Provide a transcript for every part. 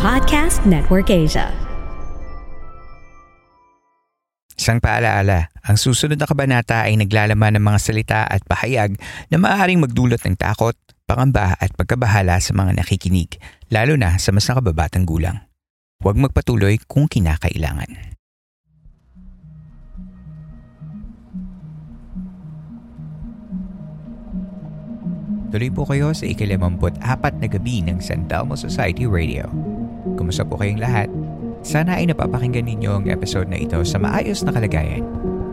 Podcast Network Asia. Isang paalaala, ang susunod na kabanata ay naglalaman ng mga salita at pahayag na maaaring magdulot ng takot, pangamba at pagkabahala sa mga nakikinig, lalo na sa mas nakababatang gulang. Huwag magpatuloy kung kinakailangan. Tuloy po kayo sa ikalimamput apat na gabi ng San Telmo Society Radio. Kumusta po kayong lahat? Sana ay napapakinggan ninyo ang episode na ito sa maayos na kalagayan.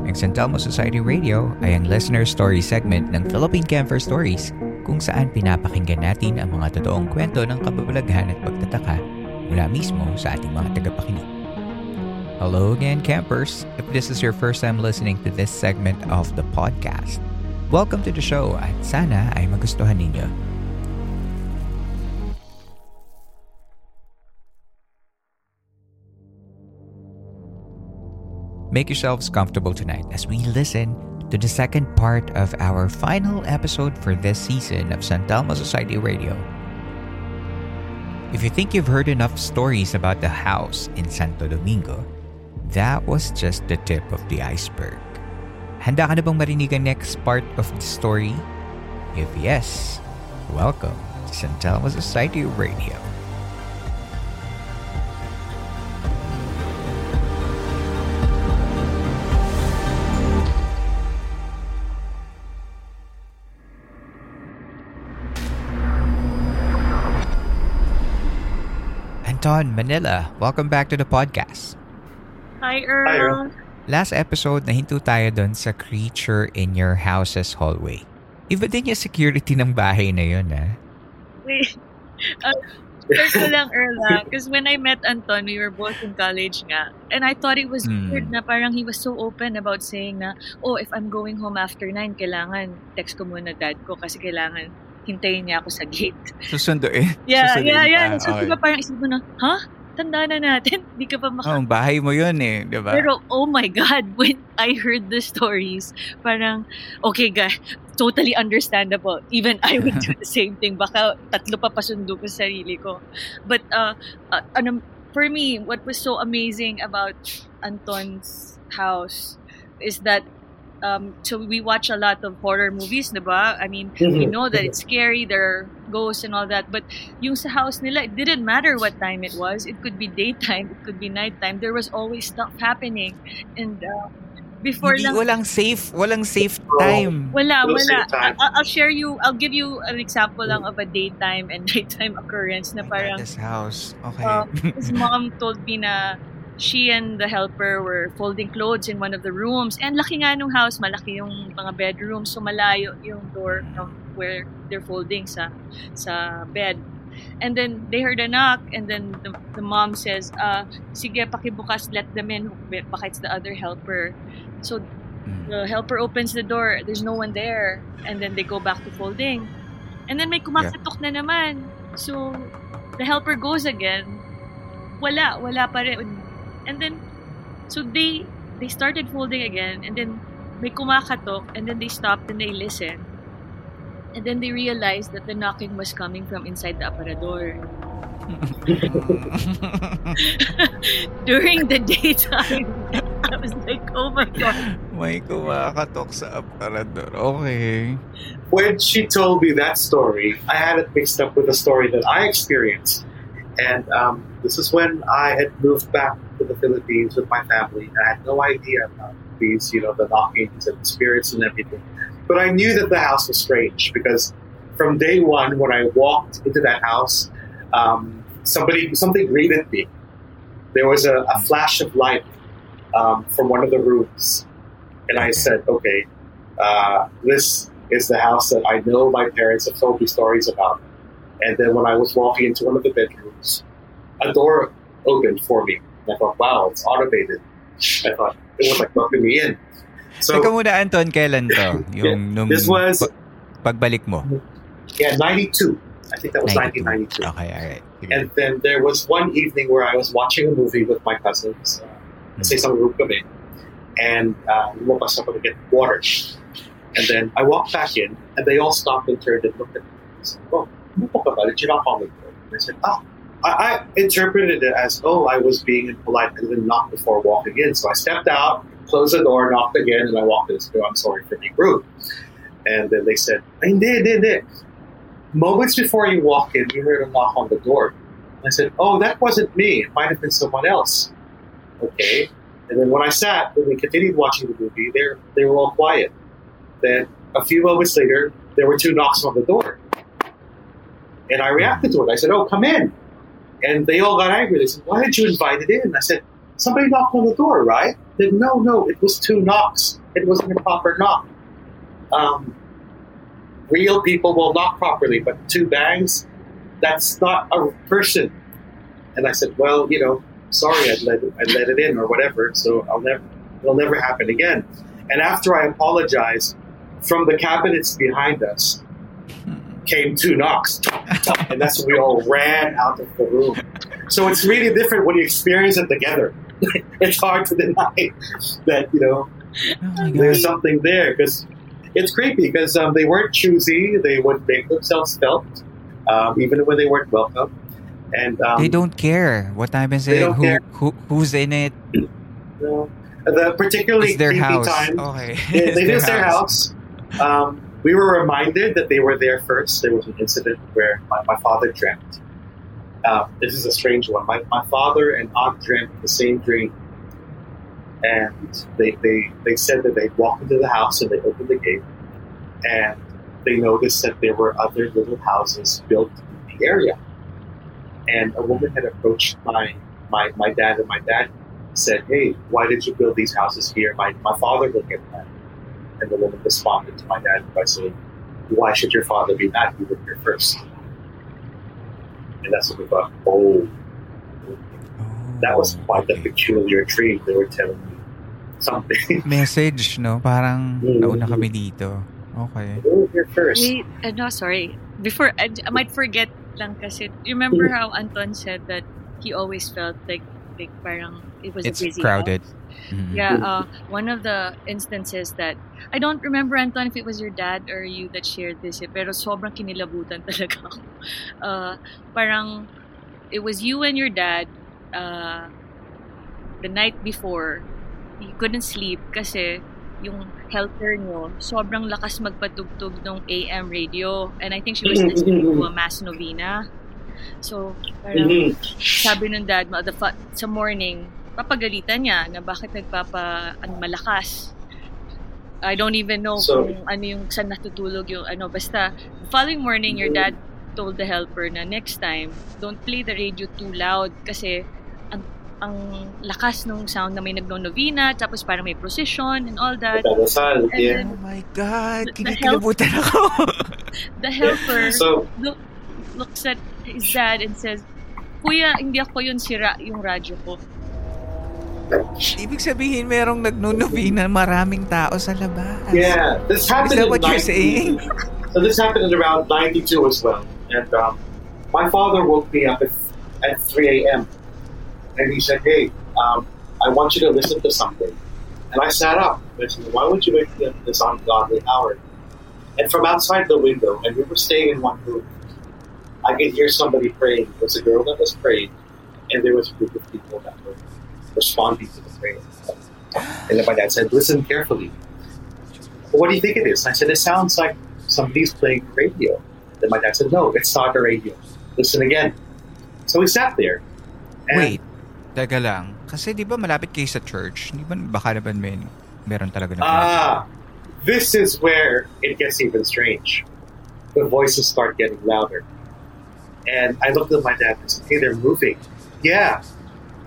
Ang San Telmo Society Radio ay ang listener story segment ng Philippine Camper Stories kung saan pinapakinggan natin ang mga totoong kwento ng kababalaghan at pagtataka mula mismo sa ating mga tagapakinig. Hello again, campers! If this is your first time listening to this segment of the podcast, welcome to the show at sana ay magustuhan ninyo. Make yourselves comfortable tonight as we listen to the second part of our final episode for this season of San Telmo Society Radio. If you think you've heard enough stories about the house in Santo Domingo, that was just the tip of the iceberg. Handa ka na bang next part of the story? If yes, welcome to San Telmo Society Radio. Anton, Manila, welcome back to the podcast. Hi, Earl. Hi, Earl. Last episode, nahinto tayo doon sa creature in your house's hallway. Iba din yung security ng bahay na yun, ah. Wait. Uh, first ko lang, Earl, because when I met Anton, we were both in college nga. And I thought it was Hmm. weird na parang he was so open about saying na, oh, if I'm going home after 9, kailangan text ko muna dad ko kasi kailangan hintayin niya ako sa gate. Susundo eh. Yeah, Susunduin yeah, yeah. ka. So, Okay. diba parang isip mo na, ha? Tanda na natin. Di ka pa maka... Oh, bahay mo yun eh, di ba? Pero, oh my God, when I heard the stories, parang, okay, guys, totally understandable. Even I would do the same thing. Baka tatlo pa pasundo ko sa sarili ko. But, uh, uh, ano, for me, what was so amazing about Anton's house is that um, so we watch a lot of horror movies, diba? I mean, we Mhm. know that it's scary, there are ghosts and all that, but yung sa house nila, it didn't matter what time it was. It could be daytime, it could be nighttime. There was always stuff happening. And uh, before Hindi, lang, walang safe, walang safe time. wala, No wala. time. I- I'll share you, I'll give you an example lang of a daytime and nighttime occurrence na parang, this house. Okay. uh, his mom told me na she and the helper were folding clothes in one of the rooms. And laki nga nung house, malaki yung mga bedrooms. So malayo yung door from where they're folding sa sa bed. And then they heard a knock and then the, the mom says, uh, sige, pakibukas, let them in. Baka it's the other helper. So Mm. the helper opens the door, there's no one there. And then they go back to folding. And then may kumakatok na naman. So the helper goes again. Wala, wala pa rin. And then, so they, they started folding again. And then may kumakatok. And then they stopped and they listened. And then they realized that the knocking was coming from inside the aparador. During the daytime, I was like, oh my God. May kumakatok sa aparador. Okay. When she told me that story, I had it mixed up with a story that I experienced. And um, this is when I had moved back to the Philippines with my family. And I had no idea about these, you know, the knockings and the spirits and everything. But I knew that the house was strange because from day one, when I walked into that house, um, somebody something greeted me. There was a, a flash of light um, from one of the rooms, and I said, "Okay, uh, this is the house that I know my parents have told me stories about. And then when I was walking into one of the bedrooms, a door opened for me. And I thought, wow, it's automated. I thought it was like welcoming me in. So, Teka muna, Anton, kailan to? Yung, nung this was- pa- pagbalik mo? yeah, 92. I think that was 1992. Okay, alright. Sige. And then there was one evening where I was watching a movie with my cousins. Uh, sa isang group kami. And uh, lumabas ako to get water. And then I walked back in, and they all stopped and turned and looked at me. I said, oh, ano po ka ba? Did you knock on the door? And I said, ah. I, I interpreted it as, oh, I was being impolite and didn't knock before walking in. So I stepped out, closed the door, knocked again, and I walked in oh, I'm sorry for being rude. And then they said, ay, hindi, hindi, hindi. Moments before you walk in, you heard a knock on the door. I said, oh, that wasn't me. It might have been someone else. Okay. And then when I sat, when we continued watching the movie, they were all quiet. Then a few moments later, there were two knocks on the door. And I reacted to it. I said, oh, come in. And they all got angry. They said, why did you invite it in? I said, somebody knocked on the door, right? They said, no, no, it was two knocks. It wasn't a proper knock. Um, real people will knock properly, but two bangs, that's not a person. And I said, well, you know, sorry, I let it, I let it in or whatever. So I'll never, it'll never happen again. And after I apologized, from the cabinets behind us came two knocks, and that's when we all ran out of the room. So it's really different when you experience it together. it's hard to deny that you know Oh there's something there because it's creepy because um, they weren't choosy. They would make themselves felt, um, even when they weren't welcome. And um, They don't care what time in don't who, who who's in it. you know, the particularly It's their creepy house. time. Okay. They, It's they did their house. Um, we were reminded that they were there first. There was an incident where my, my father dreamt. Uh, this is a strange one. My, my father and aunt dreamt the same dream. And they, they, they said that they walked into the house and they opened the gate and they noticed that there were other little houses built in the area. And a woman had approached my, my, my dad, and my dad said, Hey, why did you build these houses here? My, my father will get mad. And the woman responded to my dad by saying, Why should your father be mad? You were here first. And that's when we thought, Oh, that was quite a peculiar dream. They were telling me something. Message, no? Parang Mm. nauna kami dito. Okay. you were here first. Wait, uh, no, sorry. Before, I, I might forget lang kasi. You remember how Anton said that he always felt like, like parang it was It's a busy crowded. house? Mhm. Yeah, uh, one of the instances that I don't remember Anton if it was your dad or you that shared this, pero sobrang kinilabutan talaga ako. Uh, parang it was you and your dad uh, the night before. You couldn't sleep kasi yung helper nyo, sobrang lakas magpatugtog ng AM radio. And I think she was listening to a mass novena. So, parang Mhm. sabi ng dad mo, the fa- sa morning, papagalitan niya na bakit nagpapa ano, malakas. I don't even know So- kung ano yung saan natutulog yung ano. Basta, the following morning, your dad told the helper na next time, don't play the radio too loud kasi ang, ang lakas ng sound na may nagno-novena, tapos parang may procession and all that. And yeah. then Oh my God! Kinikilabutan ako! the helper So, look, looks at his dad and says, Kuya, hindi ako yun sira yung radyo ko. Ibig sabihin merong nagnunovena maraming tao sa labas. yeah, this Is happened that in what you're 90 saying? So this happened in around 92 as well. And um, my father woke me up at, at 3 a.m. And he said, hey, um, I want you to listen to something. And I sat up. I said, why would you wake me up at this ungodly hour? And from outside the window, and we were staying in one room, I could hear somebody praying. There was a girl that was praying, and there was a group of people that were responding to the prayer. And then my dad said, listen carefully. What do you think it is? I said, it sounds like somebody's playing radio. Then my dad said, no, it's not a radio. Listen again. So we sat there. And Wait, teka lang. Kasi di ba malapit kayo sa church? Di ba baka naman may, meron talaga na Ah, this is where it gets even strange. The voices start getting louder. And I looked at my dad and said, hey, they're moving. Yeah.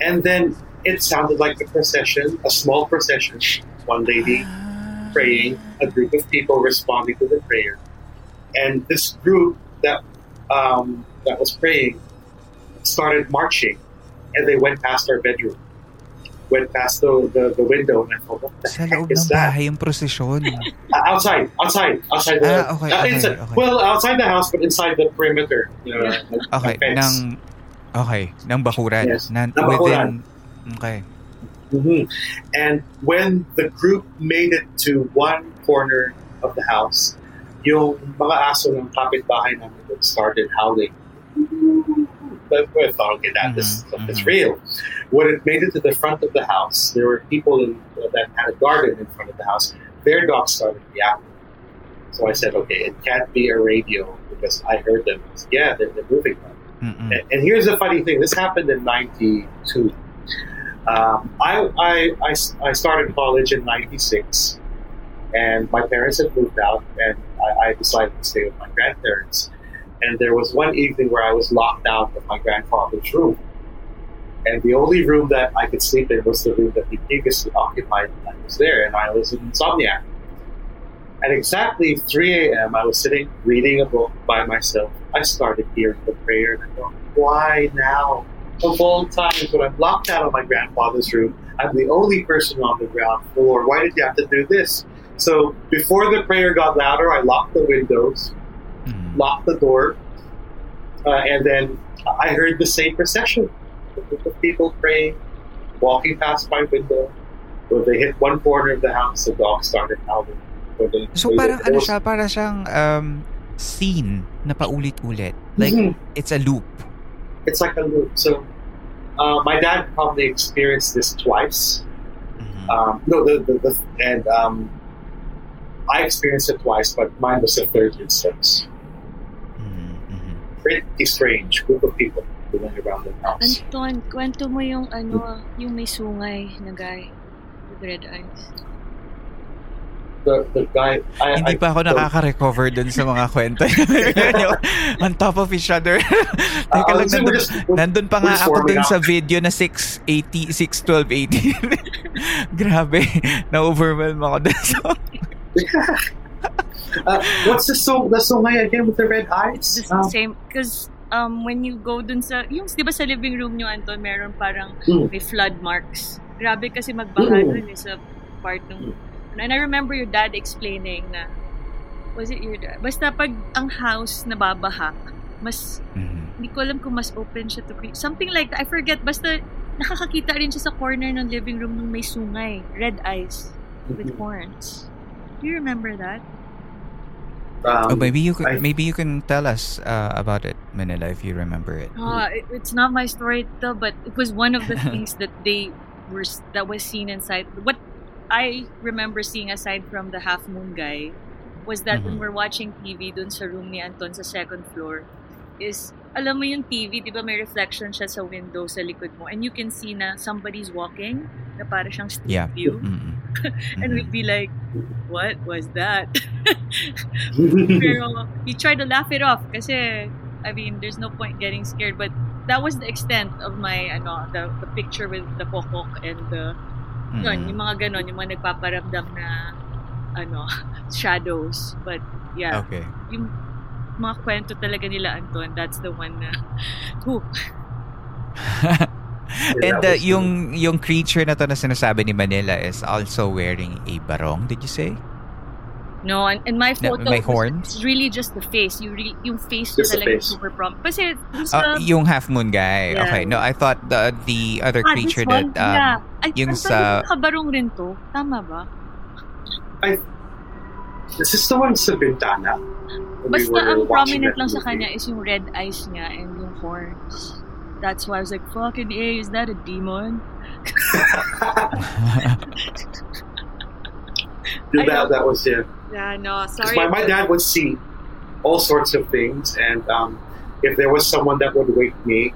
And then it sounded like a procession, a small procession. One lady praying, a group of people responding to the prayer, and this group that um, that was praying started marching, and they went past our bedroom, went past the the, the window, and I thought, what the Sa heck is that? bahay yung prosesyon. Uh, outside, outside, outside the Ah, okay, uh, okay, inside- okay. well outside the house, but inside the perimeter. You know, Okay, like fence. ng okay, ng bakuran. Yes, Nan, ng within Okay. hmm And when the group made it to one corner of the house, yung mga aso ng kapitbahay namin started howling. But we thought, okay, that this Mhm, is mhm. real. When it made it to the front of the house, there were people in, that had a garden in front of the house. Their dogs started reacting. So I said, okay, it can't be a radio because I heard them. Yeah, they're, they're moving. Mm-mm. And, and here's the funny thing: this happened in '92. Um, I, I, I, I started college in '96, and my parents had moved out, and I, I decided to stay with my grandparents. And there was one evening where I was locked out of my grandfather's room, and the only room that I could sleep in was the room that he previously occupied when I was there, and I was an insomniac. At exactly 3 a.m., I was sitting reading a book by myself. I started hearing the prayer, and I thought, why now? Of all times, when I'm locked out of my grandfather's room, I'm the only person on the ground floor. Why did you have to do this? So before the prayer got louder, I locked the windows, Mm. locked the door, uh, and then I heard the same procession. Of people praying, walking past my window. When they hit one corner of the house, the dog started howling. They- So parang ano siya, para siyang um, scene na paulit-ulit. Like, Mhm. it's a loop. It's like a loop. So uh, my dad probably experienced this twice. Mhm. Um, no, the, the, the and um, I experienced it twice, but mine was the third instance. Mhm, mhm. Pretty strange group of people going around the house. Anton, kwento mo yung ano, yung may sungay na guy with red eyes. The, the guy, I, Hindi I, pa ako so- nakaka-recover dun sa mga kwento. On top of each other. Teka Uh, lang, so nandun, just- nandun pa nga ako dun up. sa video na 680, 612, 80. Grabe. Na-overwhelm ako dun sa... uh, what's the song? The song again with the red eyes? It's the Um, same, because um, when you go dun sa, yung di ba sa living room nyo, Anton, meron parang Mm. may flood marks. Grabe kasi magbaha Mm. dun eh, sa part ng... And I remember your dad explaining na, was it your dad? Basta pag ang house nababaha, mas, Mhm. hindi ko alam kung mas open siya to creep. Something like that. I forget. Basta nakakakita rin siya sa corner ng living room nung may sungay. Red eyes with horns. Do you remember that? um, Oh, maybe you can, I- maybe you can tell us uh, about it, Manila, if you remember it. Ah, it, it's not my story though, but it was one of the things that they were that was seen inside. What I remember seeing aside from the half moon guy was that when Mhm. we're watching TV dun sa room ni Anton sa second floor is alam mo yung TV, di ba may reflection siya sa window sa likod mo and you can see na somebody's walking na para siyang street Yeah. view Mhm. and we'd be like what was that Pero you try to laugh it off kasi I mean there's no point getting scared but that was the extent of my ano the, the picture with the kokok and the yun, Mhm. yung mga ganon yung mga nagpaparamdam na ano shadows but yeah Okay. yung mga kwento talaga nila Anton that's the one na whew, And uh, yung yung creature na to na sinasabi ni Manila is also wearing a barong, did you say? No and, and my Na- photo may was- horns? it's really just the face you re, yung face Just talaga face. super prompt kasi yung Uh, sa- yung half moon guy. Yeah. Okay. No, I thought the the other Ah, creature one? that um, yeah. Ay, yung sa- nakabarong rin to. Tama ba? Is this the one sa Bintana? We Basta ang prominent lang sa movie? kanya is yung red eyes niya and yung horns. That's why I was like, fucking A, is that a demon? Yeah, I that, know. that was it. Yeah, no, 'Cause sorry. My, my dad would see all sorts of things, and um, if there was someone that would wake me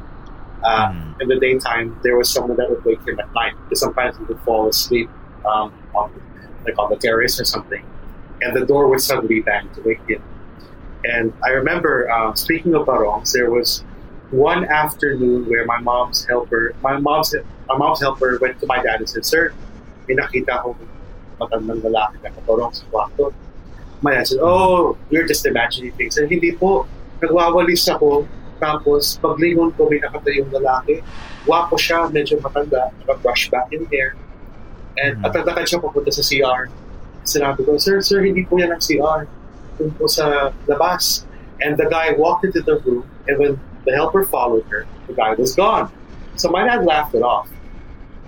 uh, Mhm. in the daytime, there was someone that would wake him at night. Because sometimes he would fall asleep um, on like on the terrace or something, and the door would suddenly bang to wake him. And I remember, uh, speaking of barongs, there was one afternoon where my mom's helper, my mom's my mom's helper went to my dad and said, "Sir, may nakita akong matandang lalaki na katorong sa kwarto. Dad said, oh, you're just imagining things. And hindi po, nagwawalis ako, tapos paglingon ko may nakatayong lalaki, wapo siya, medyo matanda, naka-brush back in hair, and Mhm. atagdakan siya papunta sa CR. Sinabi ko, sir, sir, hindi po yan ang CR. Doon po sa labas. And the guy walked into the room, and when the helper followed her, the guy was gone. So my dad laughed it off.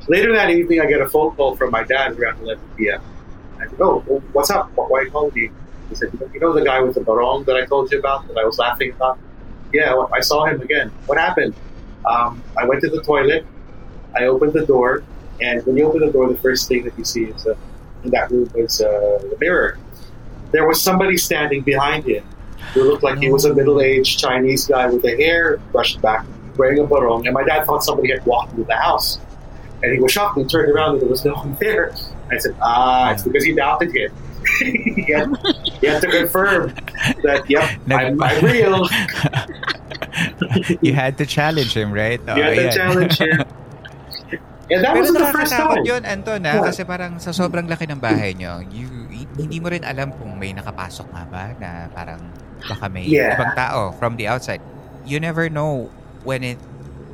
Later that evening, I get a phone call from my dad around 11 p.m. I said, oh, well, what's up? Why are you calling me? He said, you know the guy with the barong that I told you about, that I was laughing about? Yeah, well, I saw him again. What happened? Um, I went to the toilet. I opened the door, and when you open the door, the first thing that you see is uh, in that room is uh, the mirror. There was somebody standing behind him who looked like he was a middle-aged Chinese guy with the hair brushed back, wearing a barong. And my dad thought somebody had walked into the house, and he was shocked. and turned around, and there was no one there. I said, "Ah, it's because he doubted him." he, had, he had to confirm that, yep, I'm, I'm real. you had to challenge him, right? You had to ayan. challenge him. And that Pero wasn't the first time. yun, Anton, ha? What? Kasi parang sa sobrang laki ng bahay nyo, you, hindi mo rin alam kung may nakapasok nga ba na parang baka may Yeah. ibang tao from the outside. You never know when it,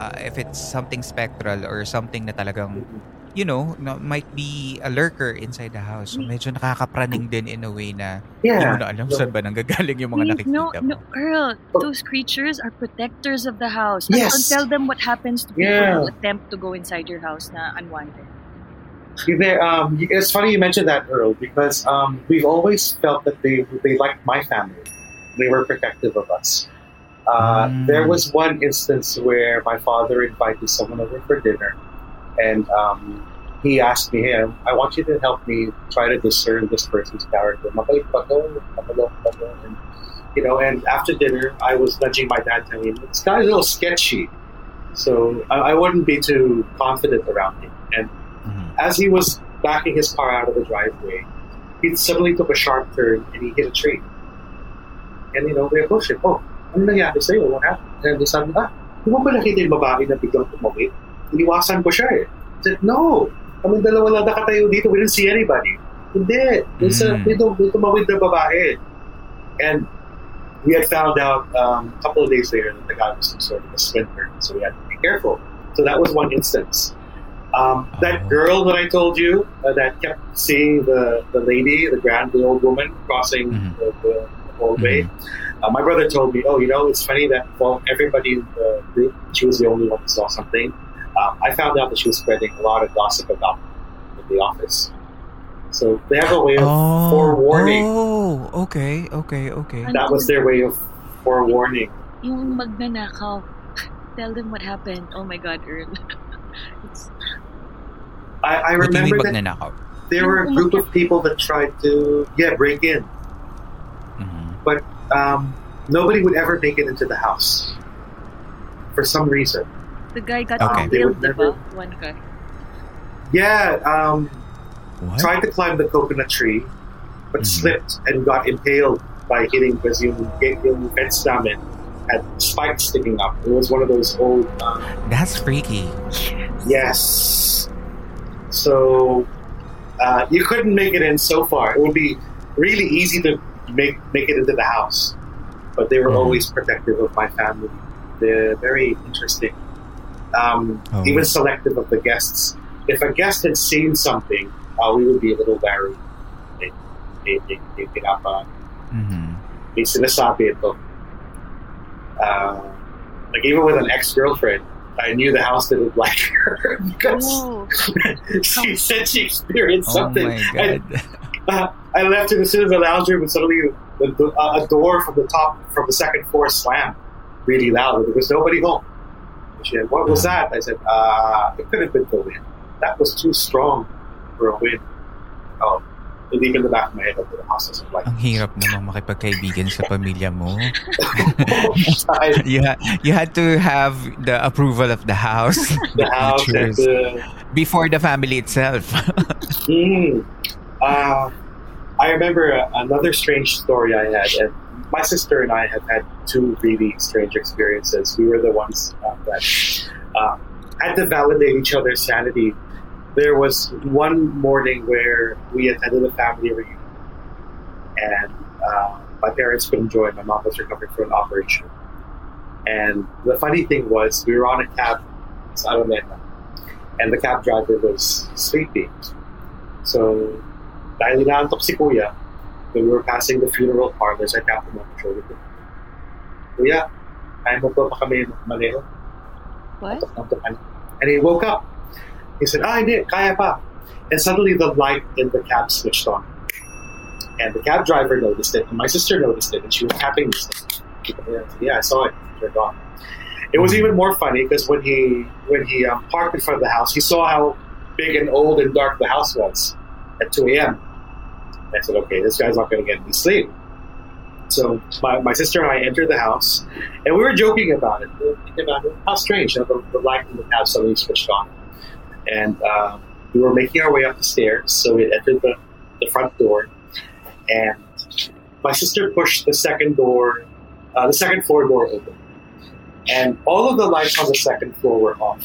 uh, if it's something spectral or something na talagang, you know, no, might be a lurker inside the house. So medyo nakakapraning din in a way na hindi mo na alam saan ba nanggagaling yung mga Wait, nakikita no, mo. no, Earl, those creatures are protectors of the house. Yes. Don't tell them what happens to people Yeah. who attempt to go inside your house na unwanted. There, um, it's funny you mentioned that, Earl, because um, we've always felt that they they liked my family. They were protective of us. Uh, Mm. There was one instance where my father invited someone over for dinner, and um, he asked me, "Hey, I want you to help me try to discern this person's character. Mabait ba to? Matalok ba to?" And, you know, and after dinner, I was nudging my dad, telling him, "This guy's a little sketchy." So I, I wouldn't be too confident around him. And Mhm. as he was backing his car out of the driveway, he suddenly took a sharp turn and he hit a tree. And you know, we approached him. Oh, ano nangyari sa'yo? What happened? And said, ah, di mo ba nakita yung babae na biglang tumawid? Iniwasan ko siya eh. I said, no. Kami dalawa lang nakatayo dito. We didn't see anybody. Hindi. A, Mm. may, tum- may tumawid na babae. And we had found out um, a couple of days later that the guy was some sort of a sprinter. So we had to be careful. So that was one instance. Um, that Oh. girl that I told you uh, that kept seeing the, the lady, the grand, the old woman crossing Mhm. the, the, the hallway. Uh, my brother told me, "Oh, you know, it's funny that well, everybody in the group, she was the only one who saw something." Um, I found out that she was spreading a lot of gossip about me in the office. So they have a way of forewarning. Oh, okay, okay, okay. That was their way of forewarning. Yung magnanakaw. Tell them what happened. Oh my God, Earl. I, I What do you mean remember that magnanakaw? there were a group of people that tried to yeah break in, Mhm. but um, nobody would ever make it into the house for some reason. the guy got Okay. They impaled, never- One guy. Yeah, um, What? tried to climb the coconut tree, but Mhm. slipped and got impaled by hitting because yung, yung fence namin had spikes sticking up. It was one of those old, um, That's freaky. yes. So uh, you couldn't make it in so far. It would be really easy to make make it into the house, but they were Mhm. always protective of my family. They're very interesting. Um, Oh. Even selective of the guests. If a guest had seen something, uh, we would be a little wary. May, may, they, may, pinapa, Mhm. may sinasabi ito. Uh, like even with an ex-girlfriend, I knew the house didn't like her because Oh, she said she experienced Oh something. my god. uh, I left it as soon as the lounge room, and suddenly the, the, uh, a door from the top, from the second floor, slammed really loud. There was nobody home. She said, "What was that?" I said, uh, "It could have been the wind. That was too strong for a wind." Oh, deep in the back of my head, did process of Ang hirap namang makipagkaibigan sa pamilya mo. You, ha- you had to have the approval of the house, the house the before the family itself. Mm. Uh, I remember uh, another strange story I had, and my sister and I have had two really strange experiences. We were the ones uh, that uh, had to validate each other's sanity. there was one morning where we attended a family reunion, and uh, my parents couldn't join. My mom was recovering from an operation, and the funny thing was we were on a cab and the cab driver was sleeping. So, dahil inaantok si Kuya, when we were passing the funeral parlors, I tapped him on the shoulder. Kuya, kaya mo ba kami maneho? What? And he woke up. He said, ah, hindi, kaya pa. And suddenly the light in the cab switched on. And the cab driver noticed it, and my sister noticed it, and she was tapping me. Yeah, I saw it. It turned on. It was even more funny because when he when he um, parked in front of the house, he saw how big and old and dark the house was at 2 a.m. I said, okay, this guy's not going to get any sleep. So my, my sister and I entered the house, and we were joking about it. We were thinking about it. How strange, you know, the, the light in the house suddenly switched on. And uh, we were making our way up the stairs, so we entered the, the front door, and my sister pushed the second door, uh, the second floor door open. And all of the lights on the second floor were off.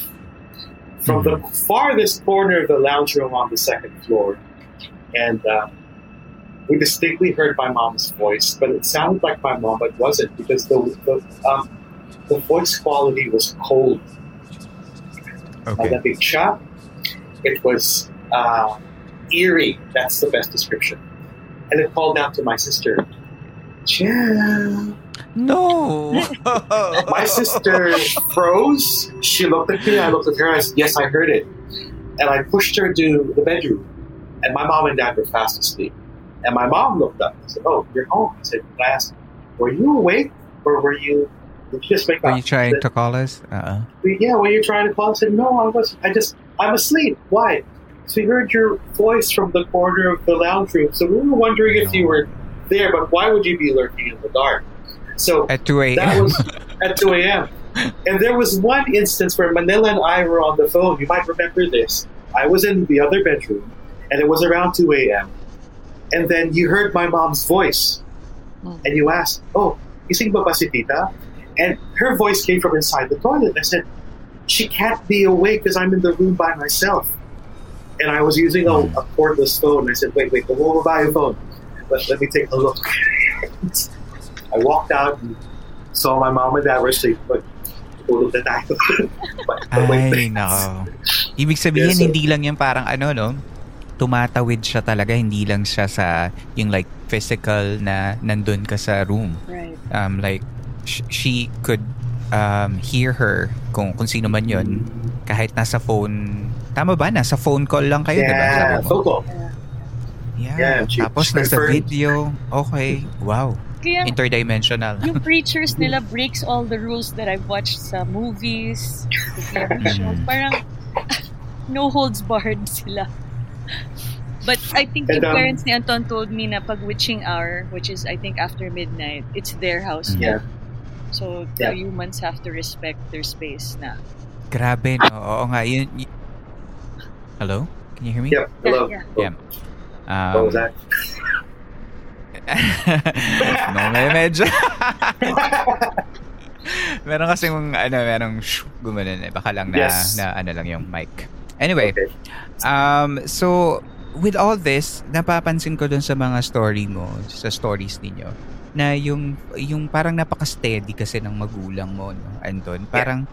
From the farthest corner of the lounge room on the second floor, and uh, we distinctly heard my mom's voice, but it sounded like my mom, but wasn't because the the, um, the voice quality was cold. Okay. Like a big shot. It was uh, eerie. That's the best description. And it called out to my sister, Jen. No! My sister froze. She looked at me. I looked at her. I said, Yes, I heard it. And I pushed her to the bedroom. And my mom and dad were fast asleep. And my mom looked up and said, Oh, you're home. I said, I asked, Were you awake? Or were you, did you just wake Were up? you trying She to call us? Uh-uh. Yeah, were you trying to call? I said, No, I was. I just, I'm asleep. Why? So we heard your voice from the corner of the lounge room. So we were wondering if you were there, but why would you be lurking in the dark? So At 2 a.m. that was at 2 a.m. And there was one instance where Manila and I were on the phone. You might remember this. I was in the other bedroom, and it was around 2 a.m. And then you heard my mom's voice, hmm. and you asked, "Oh, gising ba ba si tita?" And her voice came from inside the toilet. I said, "She can't be awake because I'm in the room by myself." And I was using a, hmm. a cordless phone. I said, "Wait, wait, go buy your phone. Let, let me take a look." I walked out and saw my mom and dad were asleep, but tulog na tayo. but, but wait, Ay, no. Ibig sabihin, Yes, sir. hindi lang yan parang ano, no? Tumatawid siya talaga, hindi lang siya sa yung like physical na nandun ka sa room. Right. Um, like, sh- she could um, hear her kung, kung sino man yun kahit nasa phone. Tama ba? Nasa phone call lang kayo, Yeah, mo? phone call. Yeah. Yeah, she- Tapos she nasa video. Okay. Wow. Kaya Interdimensional. yung preachers nila breaks all the rules that I've watched sa movies, sa TV shows. Mm. Parang no holds barred sila. But I think And, yung um, parents ni Anton told me na pag witching hour, which is I think after midnight, it's their house Yeah. na. So Yeah. the humans have to respect their space na. Grabe, no? Oo nga. Yun, y- Hello? Can you hear me? Yep. Hello. Yeah, Yeah. Um, What was that? no, may medyo. meron kasi yung, ano, merong shh, gumanon eh. Baka lang na, Yes. na, ano lang yung mic. Anyway, Okay. um, so, with all this, napapansin ko dun sa mga story mo, sa stories ninyo, na yung, yung parang napaka-steady kasi ng magulang mo, no, Anton. Parang,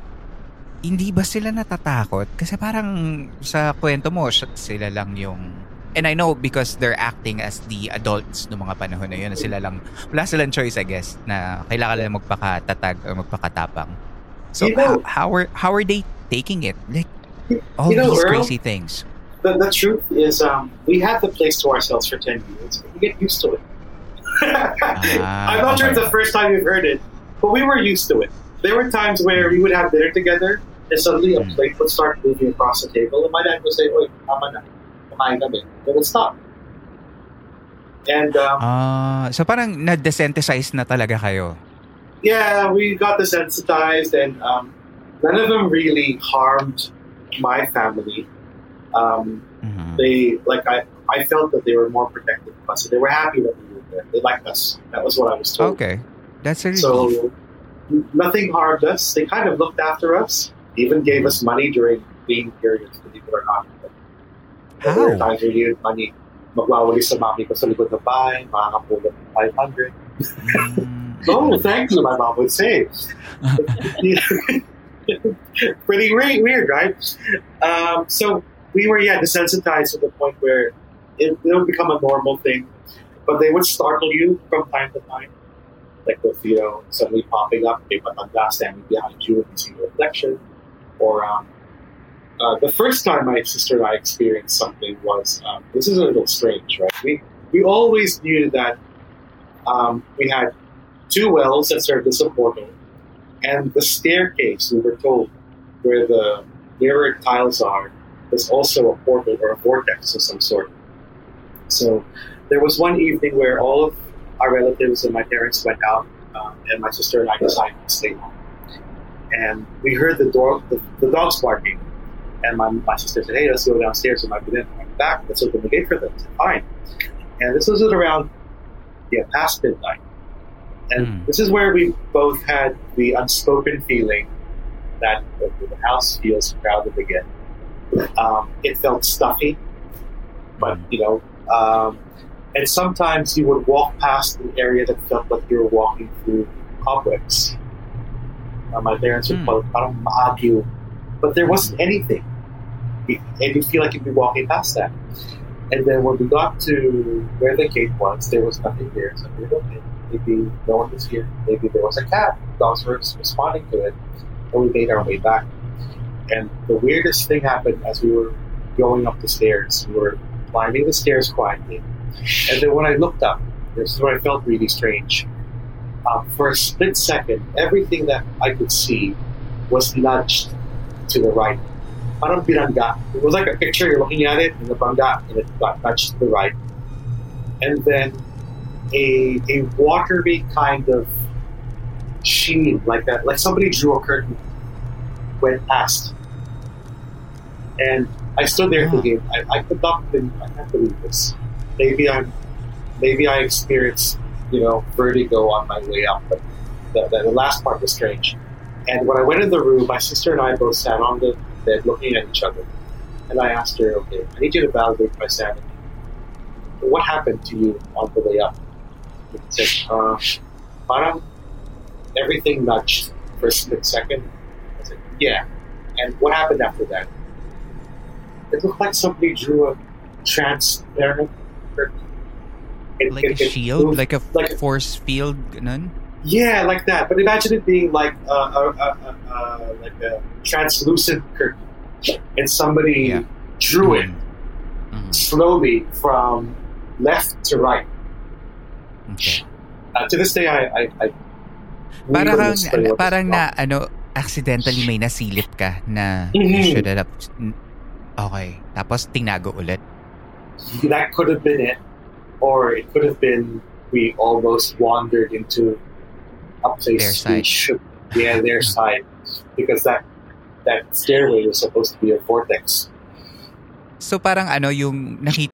hindi ba sila natatakot? Kasi parang sa kwento mo, sila lang yung... And I know because they're acting as the adults noong mga panahon na yun, na sila lang, wala silang choice, I guess, na kailangan lang magpakatatag o magpakatapang. So, You know- how, how are how are they taking it? Like, all You know, these Earl, crazy things. The, the truth is, um, we had the place to ourselves for 10 years. We get used to it. I'm not sure it's the first time you've heard it, but we were used to it. There were times where we would have dinner together, and suddenly a Mm. plate would start moving across the table, and my dad would say, Wait, tama na. Kumain kami. It would stop. And um, Ah, so parang na-desensitize na talaga kayo. yeah, we got desensitized, and um, none of them really harmed my family. Um, Mhm. they like I, I felt that they were more protective of us. So They were happy that we were there. They liked us. That was what I was told. Okay. That's a. So nothing harmed us. They kind of looked after us. Even gave us money during lean periods, believe it or not. There were times where you money magwawali sa mami ko sa likod ng bahay, makakapulot ng 500. oh, thank you, my mom would say. Pretty weird, weird right? Um, so we were, yeah, desensitized to the point where it, would become a normal thing, but they would startle you from time to time. Like with, you know, suddenly popping up, may matanda standing behind you and you see your reflection. Or um, uh, the first time my sister and I experienced something was um, this is a little strange, right? We we always knew that um, we had two wells that served as a portal, and the staircase. We were told where the mirrored tiles are was also a portal or a vortex of some sort. So there was one evening where all of our relatives and my parents went out, um, and my sister and I decided to stay home. And we heard the door, the, the dogs barking, and my, my sister said, "Hey, let's go downstairs." And I went went back. Let's open the gate for them. Said, Fine. And this was at around yeah past midnight. And Mm. this is where we both had the unspoken feeling that the, house feels crowded again. Um, it felt stuffy, but you know, um, and sometimes you would walk past an area that felt like you were walking through cobwebs. Uh, my parents would Hmm. call it parang maagyo, but there wasn't anything, You- and you feel like you'd be walking past that. And then when we got to where the gate was, there was nothing there. So we okay, maybe no one was here. Maybe there was a cat. Dogs were responding to it, and we made our way back. And the weirdest thing happened as we were going up the stairs. We were climbing the stairs quietly, and then when I looked up, this is where I felt really strange. Um, for a split second, everything that I could see was nudged to the right. Parang. It was like a picture, you're looking at it, and the bangga, and it got nudged to the right. And then a, a watery kind of sheen, like that, like somebody drew a curtain, went past. And I stood there thinking, hmm. I, I could not believe, I can't believe this. Maybe I'm, maybe I experienced, you know, vertigo on my way up, but the, the, the last part was strange. And when I went in the room, my sister and I both sat on the bed looking at each other. And I asked her, okay, I need you to validate my sanity. What happened to you on the way up? She said, uh, parang everything nudged for a split second. I said, yeah. And what happened after that? It looked like somebody drew a transparent curtain. It- Like it- a it shield? moved Like a like- force field? Ganun? yeah, like that. But imagine it being like a, a, a, a, like a translucent curtain, and somebody Yeah. drew it Mhm. slowly from left to right. Okay. Uh, to this day, I, I, I we Parang, parang na, ano, accidentally may nasilip ka na you Mhm. should have... Okay. Tapos tinago ulit. that could have been it, or it could have been we almost wandered into a place Their we side. should, yeah, their side, because that that stairway was supposed to be a vortex. So parang ano yung nakita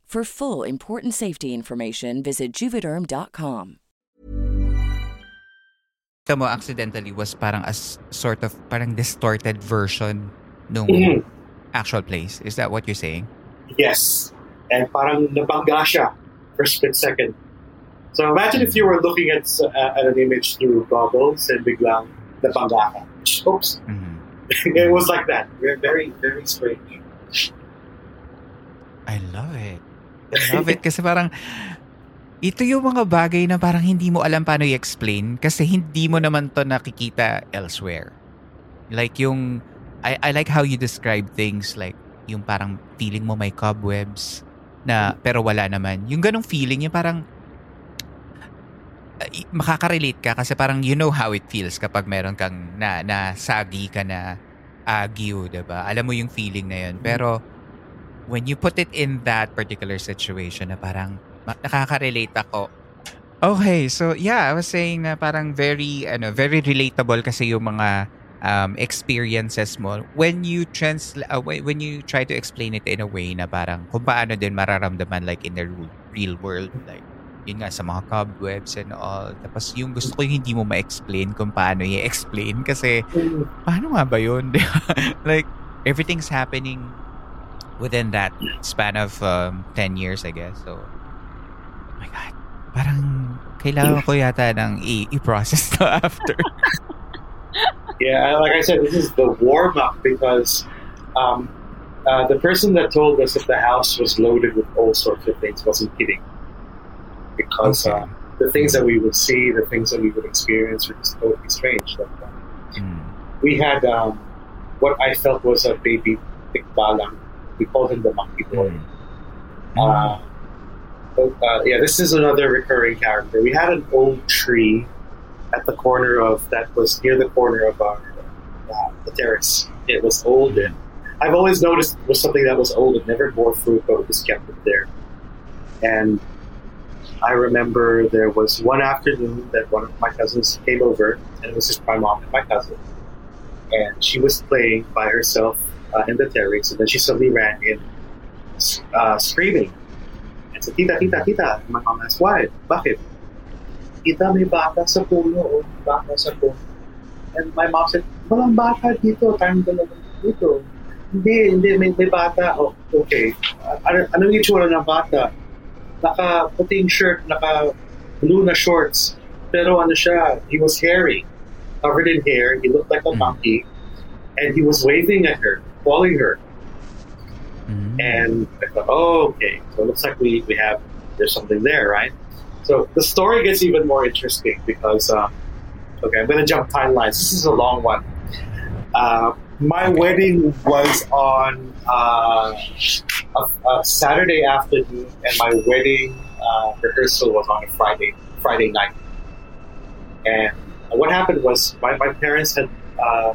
For full important safety information, visit juvederm.com. Ito mo accidentally was parang as sort of parang distorted version nung Mhm. actual place. Is that what you're saying? Yes. And parang nabangga siya for a split second. So imagine if you were looking at uh, at an image through goggles and biglang nabangga ka. Oops. Mhm. it was like that. Very, very strange. I love it. Love it kasi parang ito yung mga bagay na parang hindi mo alam paano i-explain kasi hindi mo naman to nakikita elsewhere. Like yung I, I like how you describe things like yung parang feeling mo may cobwebs na pero wala naman. Yung ganong feeling, yung parang uh, makaka-relate ka kasi parang you know how it feels kapag meron kang na, na sagi ka na agyo, 'di ba? Alam mo yung feeling na yun. Pero when you put it in that particular situation na parang nakaka-relate ako. Okay, so yeah, I was saying na parang very ano, very relatable kasi yung mga um, experiences mo when you trans uh, when you try to explain it in a way na parang kung paano din mararamdaman like in the real, world like yun nga sa mga cobwebs and all. Tapos yung gusto ko yung hindi mo ma-explain kung paano i-explain kasi paano nga ba yun? Like, everything's happening within that span of um, 10 years, I guess. So, oh my God. Parang kailangan ko yata ng i- i-process to after. Yeah, like I said, this is the warm up because um, uh, the person that told us that the house was loaded with all sorts of things wasn't kidding. Because Okay. uh, the things that we would see, the things that we would experience were just totally strange. Like, uh, Mm. we had um, what I felt was a baby tikbalang. We called him the monkey boy. Mm. Uh, but, uh, yeah, this is another recurring character. We had an old tree at the corner of that was near the corner of our uh, the terrace. It was old, and I've always noticed it was something that was old. It never bore fruit, but it was kept it there. And I remember there was one afternoon that one of my cousins came over, and it was just my mom and my cousin, and she was playing by herself uh, in the terrace, and then she suddenly ran in, uh, screaming. And said, Tita, tita, tita. And my mom asked, why? Bakit? Tita, may bata sa puno. Oh, bata sa puno. And my mom said, walang bata dito. Tayong dalawa dito. Hindi, hindi. May, may bata. Oh, okay. Ano, anong itsura ng bata? Naka puting shirt, naka blue na shorts. Pero ano siya, he was hairy. Covered in hair. He looked like a Mm. monkey. And he was waving at her, calling her. Mm. And I thought, oh, okay. So it looks like we, we have, there's something there, right? So the story gets even more interesting because, um, okay, I'm going to jump timelines. This is a long one. Uh, my Okay. wedding was on uh, a, a Saturday afternoon, and my wedding uh, rehearsal was on a Friday Friday night. And what happened was my, my parents had uh,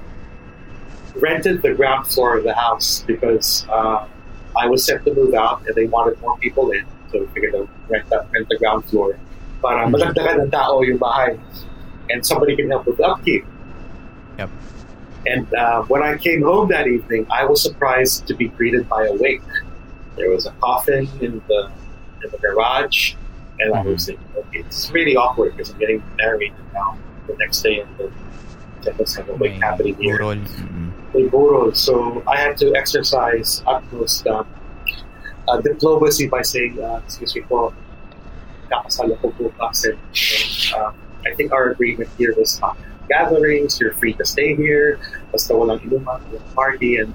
rented the ground floor of the house because uh, I was set to move out and they wanted more people in. So we figured to rent, the- rent the ground floor. Para madagdagan ng tao yung bahay. And somebody can help with upkeep. Yep. And uh, when I came home that evening, I was surprised to be greeted by a wake. There was a coffin in the in the garage, and I was thinking, okay, it's really awkward because I'm getting married now the next day, and then have a wake happening here burol. Mm-mm. may burol. So I had to exercise utmost um, uh, diplomacy by saying, uh, excuse me po, kakasala ko po kasi. So, uh, I think our agreement here was uh, gatherings, you're free to stay here, basta walang inuman, walang party, and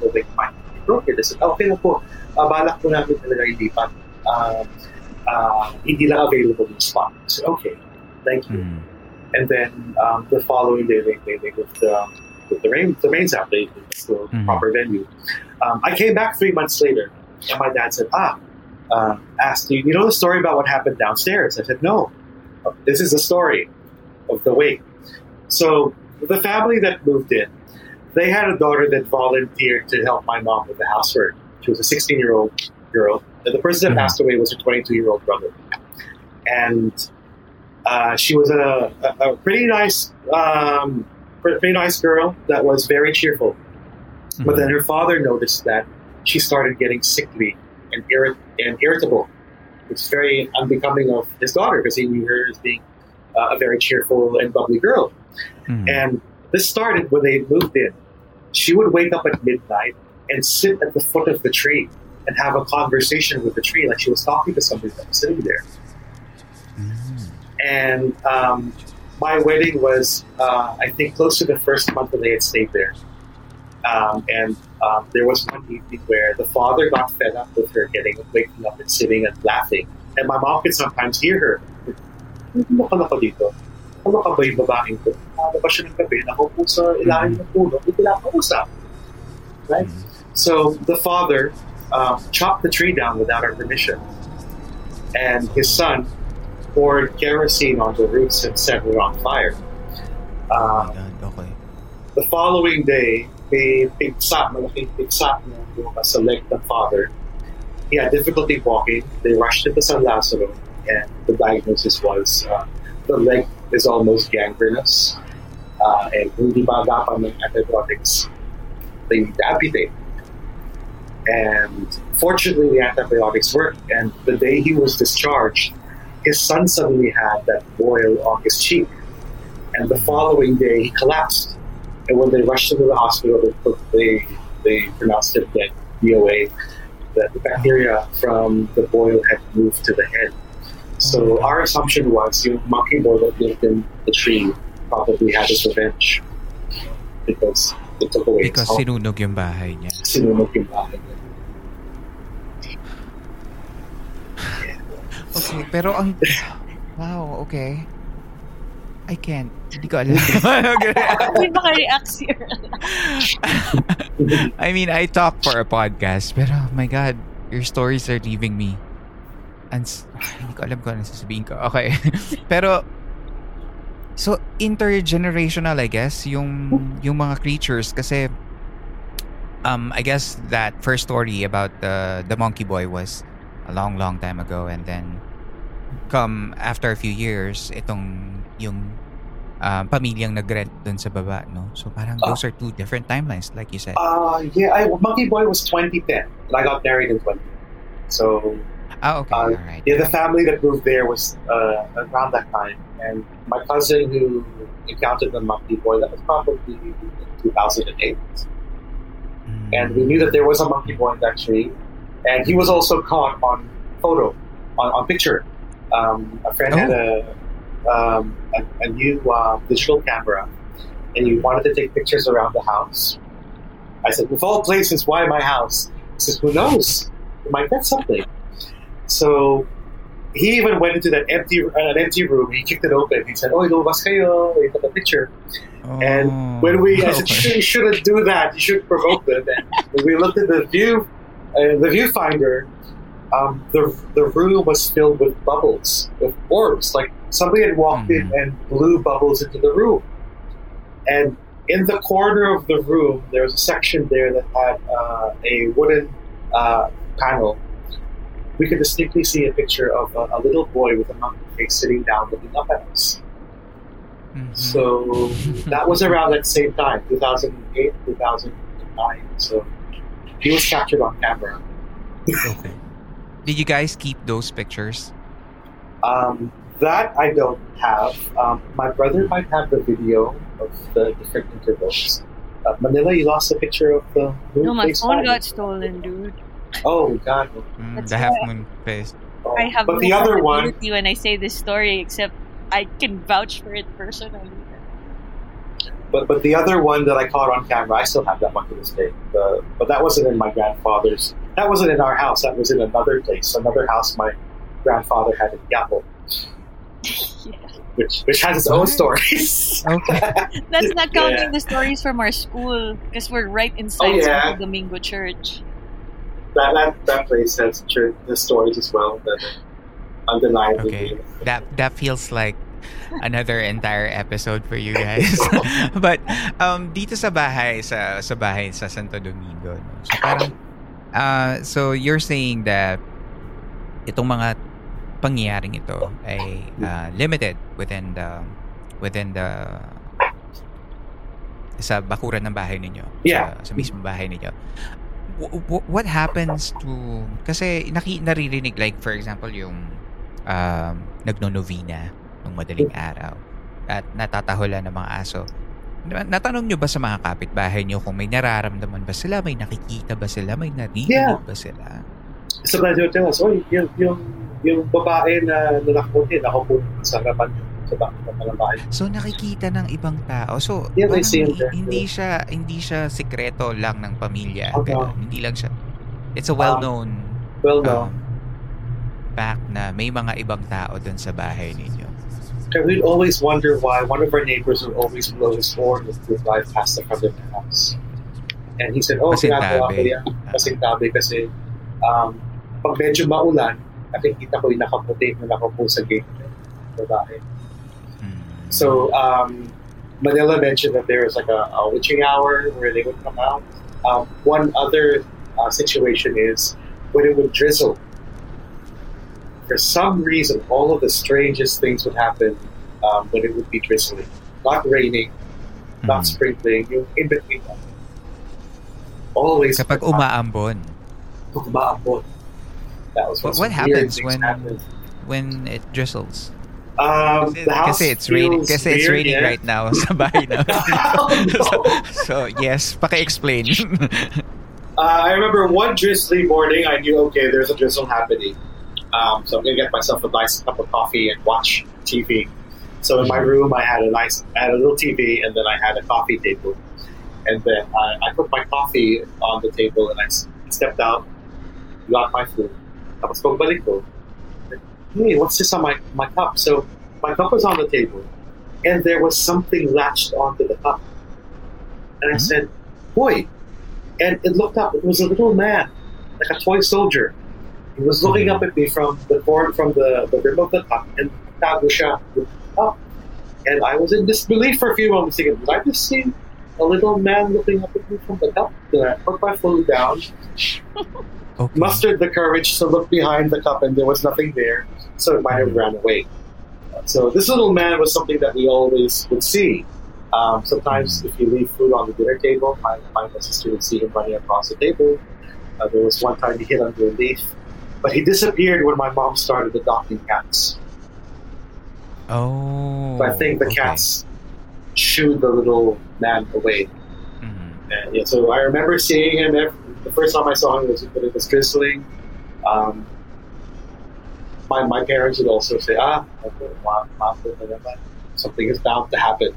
we'll make fine. Okay, they said, okay na po, uh, balak po namin talaga ilipat. Uh, uh, hindi lang available yung spot. I said, okay, thank you. Mm. And then um, the following day, they, they, they moved um, the, the, rain, the mains out. They moved to a Mhm. proper venue. Um, I came back three months later, and my dad said, "Ah, uh, asked, "You you know the story about what happened downstairs?" I said, "No, this is the story of the wake." So the family that moved in, they had a daughter that volunteered to help my mom with the housework. She was a 16 year old girl. And the person that Mhm. passed away was her 22 year old brother. And uh, she was a, a, a pretty nice, um, pretty, nice girl that was very cheerful. But then her father noticed that she started getting sickly and, irrit- and irritable. It's very unbecoming of his daughter because he knew her as being uh, a very cheerful and bubbly girl. Mhm. And this started when they moved in. She would wake up at midnight and sit at the foot of the tree and have a conversation with the tree, like she was talking to somebody that was sitting there. And um, my wedding was, uh, I think, close to the first month that they had stayed there. Um, and um, there was one evening where the father got fed up with her getting waking up and sitting and laughing. And my mom could sometimes hear her. Ano ka na ko dito? Ano ka ba yung babaeng ko? Ano ba siya ng gabi? Nakaupo sa ilalim ng puno. Hindi ko usap. Right? So the father um, chopped the tree down without our permission. And his son poured kerosene on the roots and set it on fire. Oh Um, God, okay. the following day, may pigsa, malaking pigsa na lumabas sa leg ng father. He had difficulty walking. They rushed him to San Lazaro, and the diagnosis was uh, the leg is almost gangrenous, uh, and hindi pa agapan ng antibiotics. They need to amputate. And fortunately, the antibiotics worked, and the day he was discharged, his son suddenly had that boil on his cheek. And the mm-hmm. following day, he collapsed. And when they rushed him to the hospital, they, they, they pronounced him dead, DOA. That the bacteria from the boil had moved to the head. So mm-hmm. our assumption was yung monkey boy that lived in the tree probably had his revenge because it took away Because his home. sinunog yung bahay niya. Sinunog yung bahay niya. Okay, pero ang... Wow, okay. I can't. Hindi ko alam. Hindi ba ka-react here? I mean, I talk for a podcast, pero my God, your stories are leaving me. And s- hindi ko alam kung ano sasabihin ko. Okay. pero, so, intergenerational, I guess, yung, yung mga creatures. Kasi, um, I guess that first story about the, the monkey boy was a long, long time ago. And then, come after a few years, itong, yung um, pamilyang nag-rent dun sa baba, no? So parang Ah. those are two different timelines, like you said. Uh, yeah, I, Monkey Boy was 2010, and I got married in 2010. So, ah, okay, uh, alright. yeah, the family that moved there was uh, around that time. And my cousin who encountered the Monkey Boy, that was probably in 2008. Mm. And we knew that there was a Monkey Boy in that tree. And he was also caught on photo, on, on picture. Um, a friend had a, um, a, a new uh, digital camera, and he wanted to take pictures around the house. I said, "Of all places, why my house?" He says, "Who knows? You might get something." So he even went into that empty, uh, an empty room. He kicked it open. He said, "Oh, lumabas kayo." He took a picture. And Oh, when we, I said, you shouldn't do that. You should provoke them. And we looked at the view, uh, the viewfinder, um, the the room was filled with bubbles, with orbs. Like somebody had walked in Mhm. and blew bubbles into the room. And in the corner of the room, there was a section there that had uh, a wooden uh, panel. We could distinctly see a picture of a, a little boy with a monkey face sitting down, looking up at us. Mhm. So that was around that same time, 2008, 2009. So he was captured on camera. okay. Did you guys keep those pictures? Um, that I don't have. Um, my brother might have the video of the different intervals. Uh, Manila, you lost a picture of the moon No, my phone got stolen, dude. Oh God! Mm, the half moon face. Oh. I have but no the other one, credibility when I say this story, except I can vouch for it personally. but but the other one that I caught on camera, I still have that one to this day. The, but that wasn't in my grandfather's. That wasn't in our house. That was in another place, another house my grandfather had in Yapo, Yeah. which which has its own stories. Okay. That's not counting Yeah. the stories from our school, because we're right inside Oh, yeah. Santo Domingo Church. that, that that place has tr- the stories as well that are undeniably Okay. That that feels like another entire episode for you guys. But um dito sa bahay sa sa bahay sa Santo Domingo, no? So parang uh, so you're saying that itong mga pangyayaring ito ay uh, limited within the within the sa bakuran ng bahay ninyo. Yeah. Sa, sa mismong bahay ninyo. W- w- what happens to kasi naki, naririnig like for example yung um, nagno-novena ng madaling araw at natatahulan ng mga aso. Na- Natanong nyo ba sa mga kapitbahay nyo kung may nararamdaman ba sila, may nakikita ba sila, may narinig Yeah. ba sila? Sometimes they'll tell us, oh, yung, yung, yung babae na nalakutin, ako po sa harapan sa bahay. So nakikita ng ibang tao. So Yeah, parang there. hindi siya hindi siya sikreto lang ng pamilya. Okay. Ganun. Hindi lang siya. It's a well-known Well, no. um, fact na may mga ibang tao dun sa bahay ninyo. And we'd always wonder why one of our neighbors would always blow his horn if we drive past the front of the house. And he said, oh, ginagawa ko yan. Pasintabi kasi um, pag medyo maulan, nakikita ko yung nakaputi na nakapo sa gate ng babae. Hmm. So um, Manila mentioned that there was like a, a witching hour where they would come out. Um, one other uh, situation is when it would drizzle. For some reason, all of the strangest things would happen um, when it would be drizzling. Not raining, not Hmm. sprinkling, yung in between that. Always Kapag umaambon, umaambon. That was What- what happens when- when it drizzles. Um, house Kasi it's raining kasi it's raining yeah. right now sa bahay na. Oh, no. so, yes, paki-explain. Uh, I remember one drizzly morning, I knew, okay, there's a drizzle happening. Um, so I'm going to get myself a nice cup of coffee and watch TV. So in my room, I had a nice, I had a little TV, and then I had a coffee table. And then I, I put my coffee on the table, and I stepped out, got my food. Tapos pagbalik ko, hey, what's this on my, my cup? So my cup was on the table, and there was something latched onto the cup. And I Mhm. said, boy, and it looked up. It was a little man, like a toy soldier. He was looking up at me from the corner, from the, the rim of the cup, and tago siya up. And I was in disbelief for a few moments, thinking, did I just see a little man looking up at me from the cup? Then I put my food down, Okay. mustered the courage to look behind the cup, and there was nothing there, so it might have ran away. So this little man was something that we always would see. Um, sometimes, if you leave food on the dinner table, my, my sister would see him running across the table. Uh, there was one time he hid under a leaf, but he disappeared when my mom started adopting cats. Oh. So I think the okay. cats shooed the little man away. Mhm. And yeah, so I remember seeing him. Every, the first time I saw him was when it was drizzling. Um, my my parents would also say, "Ah, okay, mom, mom, something is bound to happen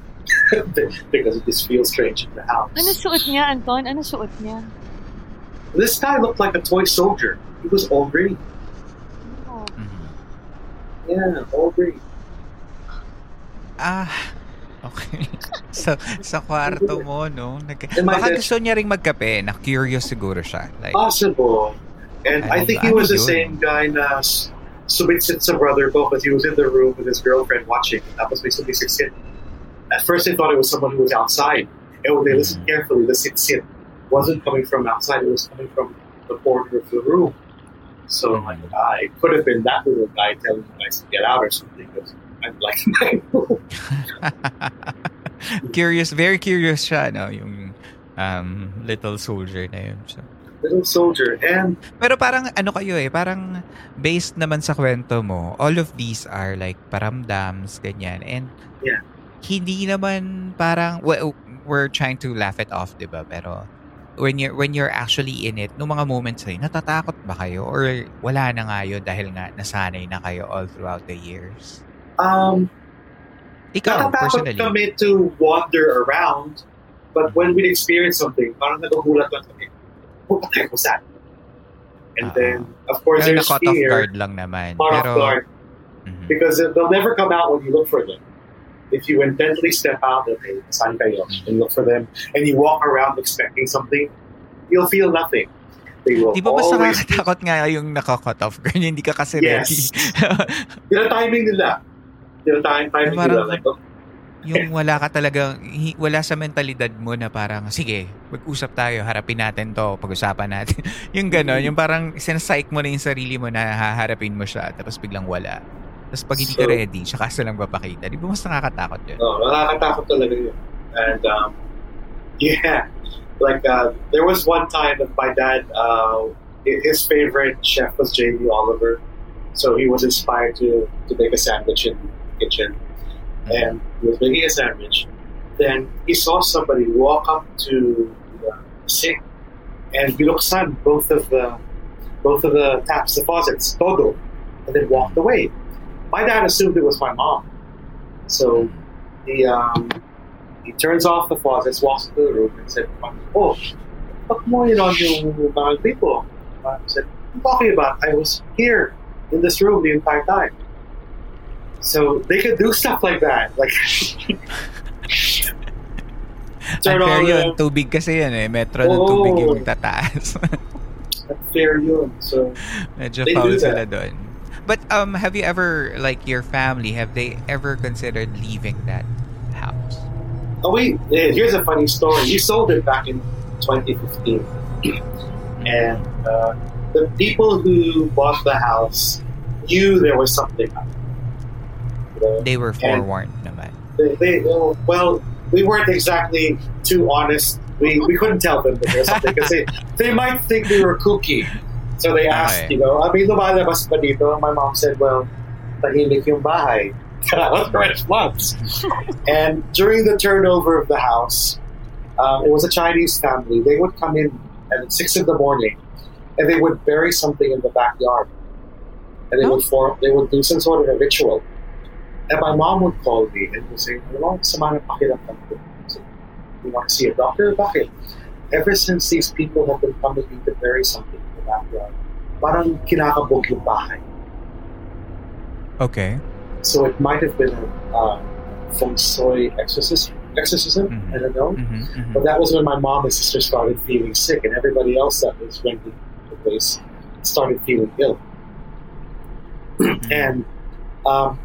because it just feels strange in the house." Ano suot niya, Anton? Ano suot niya? This guy looked like a toy soldier. He was all green. Oh. Mhm. Yeah, all green. Ah, okay. so, sa kwarto mo, no? Nag- In baka bed- gusto niya ring magkape. Na-curious siguro siya. Like, Possible. And I Ano think ba- he ano was the yun? same guy na s- sumitsit sa brother ko because he was in the room with his girlfriend watching. Tapos may sumisit. At first they thought it was someone who was outside. And when they listened carefully, the sit-sit wasn't coming from outside. It was coming from the corner of the room. So I'm like, ah, it could have been that little guy telling you guys to get out or something. 'cause I'm like, curious, very curious siya, no? Yung um, little soldier na yun. So, little soldier. And Pero parang ano kayo eh, parang based naman sa kwento mo, all of these are like paramdams, ganyan. And Yeah. hindi naman parang, well, we're trying to laugh it off, di ba? Pero when you're, when you're actually in it, nung mga moments ay natatakot ba kayo? Or wala na nga yun dahil nga nasanay na kayo all throughout the years? um, Ikaw, natatakot personally. kami to wander around. But when we experience something, parang nagugulat lang kami. The heck was that? And Ah. then, of course, Pero there's na-caught off guard lang naman. Off Pero, guard. Mhm. Because they'll never come out when you look for them. If you intently step out, okay, saan kayo, and look for them, and you walk around expecting something, you'll feel nothing. Di ba mas nakakatakot nga yung naka-cut off girl, hindi ka kasi ready. Yes. Tinatiming nila. Tinatiming timing Parang- nila. Like, oh, yung wala ka talagang, hi- wala sa mentalidad mo na parang, sige, mag-usap tayo, harapin natin to, pag-usapan natin. yung gano'n, yung parang sinasike mo na yung sarili mo na haharapin mo siya, tapos biglang wala. Tapos pag hindi ka So- ready, siya ka lang papakita. Di ba mas nakakatakot yun? No, nakakatakot talaga yun. And um, yeah, like uh, there was one time that my dad, uh, his favorite chef was Jamie Oliver, so he was inspired to to make a sandwich in the kitchen, and he was making a sandwich. Then he saw somebody walk up to the sink and binuksan both of the both of the taps, deposits, todo, and then walked away. My dad assumed it was my mom, so he um, he turns off the faucets, walks into the room, and said, "Oh, fuck mo yun on yung mga people." I said, "What you talking about? I was here in this room the entire time." So they could do stuff like that, like turn Unfair on yun. the Tubig kasi yan eh. Metro ng Oo. tubig yung tataas. fair yun. So Medyo foul sila doon. But um, have you ever, like your family, have they ever considered leaving that house? Oh wait, eh, here's a funny story. We sold it back in 2015, and uh, the people who bought the house knew there was something up. You know, They were And- forewarned naman. they, they oh, well, we weren't exactly too honest. We, we couldn't tell them that there's something because they, they might think we were kooky. So they asked, Okay. you know, I mean, lumalabas pa dito? My mom said, well, tahimik yung bahay. That was months. and during the turnover of the house, um, it was a Chinese family. They would come in at six in the morning, and they would bury something in the backyard, and they would form. They would do some sort of a ritual. And my mom would call me and would say, "Ano, sama na pakiramdam ko." You want to see a doctor? Bakit? Ever since these people have been coming in to bury something backyard, parang kinakabog yung bahay. Okay. So it might have been a uh, feng shui exorcism. Exorcism, Mhm. I don't know. Mhm, mhm. But that was when my mom and sister started feeling sick, and everybody else that was renting the place started feeling ill. and um,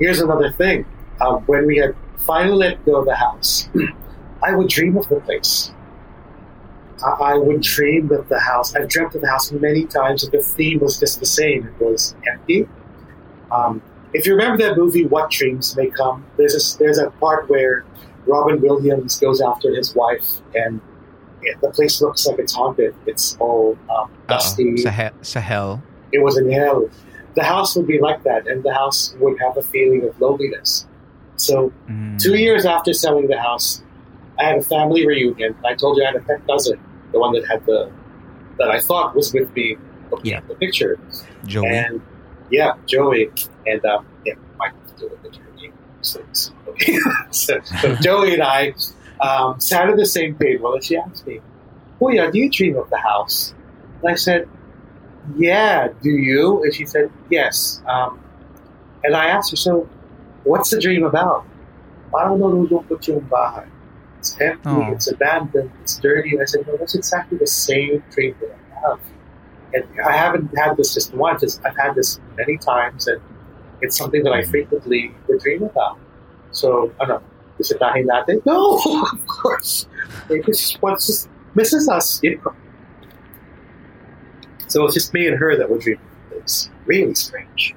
here's another thing: uh, when we had finally let go of the house, I would dream of the place. I, I would dream of the house. I've dreamt of the house many times, and the theme was just the same. It was empty. Um, if you remember that movie, What Dreams May Come, there's a, there's a part where Robin Williams goes after his wife, and it, the place looks like it's haunted. It's all um, dusty. Sa, he- sa hell. It was in hell. The house would be like that, and the house would have a feeling of loneliness. So, Mm. two years after selling the house, I had a family reunion. I told you I had a pet cousin, the one that had the that I thought was with me looking Yeah. at the picture. Joey. And yeah, Joey. And um, yeah, Mike do it with Joey. So, so, so, Joey and I um, sat at the same table, and she asked me, "Kuya, do you dream of the house?" And I said, "Yeah, do you?" And she said, "Yes." Um, and I asked her, "So, what's the dream about?" I don't know Parang nalulungkot yung bahay. It's empty, Aw. Oh. it's abandoned, it's dirty. And I said, no, that's exactly the same dream that I have. And I haven't had this just once. I've had this many times, and it's something that I mm. frequently would dream about. So, ano, bisitahin natin? No, of course. It just wants just misses us, you know. So it's just me and her that would dream. It's really strange.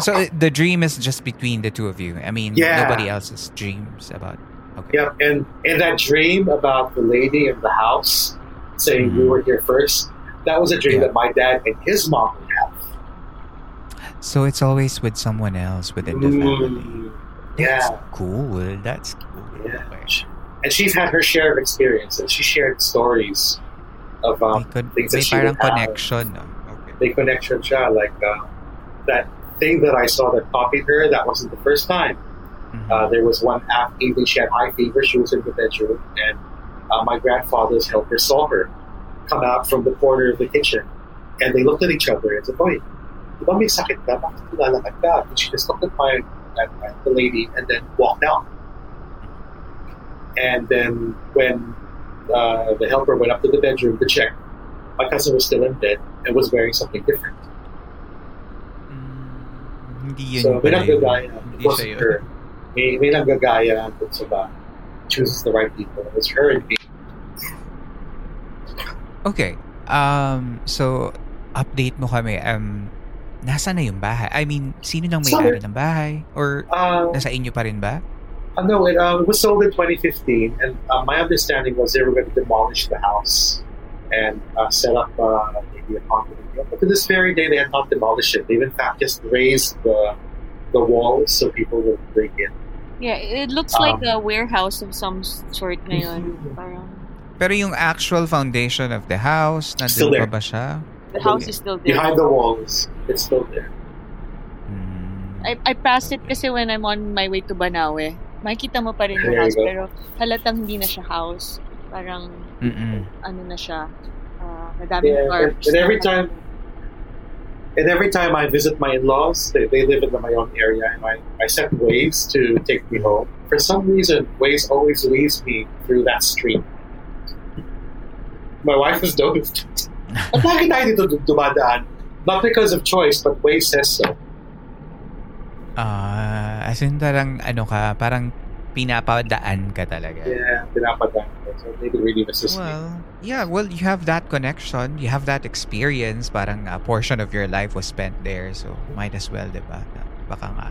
So the dream is just between the two of you. I mean, Yeah. nobody else's dreams about. Okay. Yep, and and that dream about the lady in the house saying we Mhm. were here first, that was a dream Yeah. that my dad and his mom would have. So it's always with someone else within the family. Mm, That's yeah, cool. That's cool. yeah. And she's had her share of experiences. She shared stories of um, con- things that she parang would have. connection. No? Okay. May connection siya, like uh, that thing that I saw that copied her. That wasn't the first time. Mhm. Uh, there was one af- evening she had high fever. She was in the bedroom, and uh, my grandfather's helper saw her come out from the corner of the kitchen, and they looked at each other and said, "Boy, di ba may sakit ka? Bakit lalakad ka?" And she just looked at my at, at the lady and then walked out. And then when uh, the helper went up to the bedroom to check. My cousin was still in bed and was wearing something different. Hindi yun So, may naggagaya. Hindi siya yun. her. May, may naggagaya dun sa ba chooses the right people. It was her and me. Okay. Um, so, update mo kami. Um, nasa na yung bahay? I mean, sino nang may-ari ng bahay? Or Uh, nasa inyo pa rin ba? Uh, no, it, uh, was sold in 2015, and uh, my understanding was they were going to demolish the house and uh, set up uh, maybe a condominium. But to this very day, they had not demolished it. They've in fact just raised the the walls so people would break in. Yeah, it looks Um, like a warehouse of some sort ngayon. Parang Pero yung actual foundation of the house, Still nandun pa ba siya? the house is still there. Behind the walls, it's still there. Hmm. I, I passed it kasi when I'm on my way to Banawe. Makikita mo pa rin yung house, pero halatang hindi na siya house. Parang, Mm-mm. ano na siya, uh, madaming Yeah, carbs. and every time- And every time I visit my in-laws, they, they live in my own area, and I, I set Waze to take me home. For some reason, Waze always leads me through that street. My wife has noticed. At bakit tayo dito dumadaan? Not because of choice, but Waze says so. Ah, as in parang ano ka, parang pinapadaan ka talaga. Yeah, pinapadaan. So maybe really me. Well, yeah, well, you have that connection, you have that experience, parang a portion of your life was spent there, so might as well, di ba? Baka nga.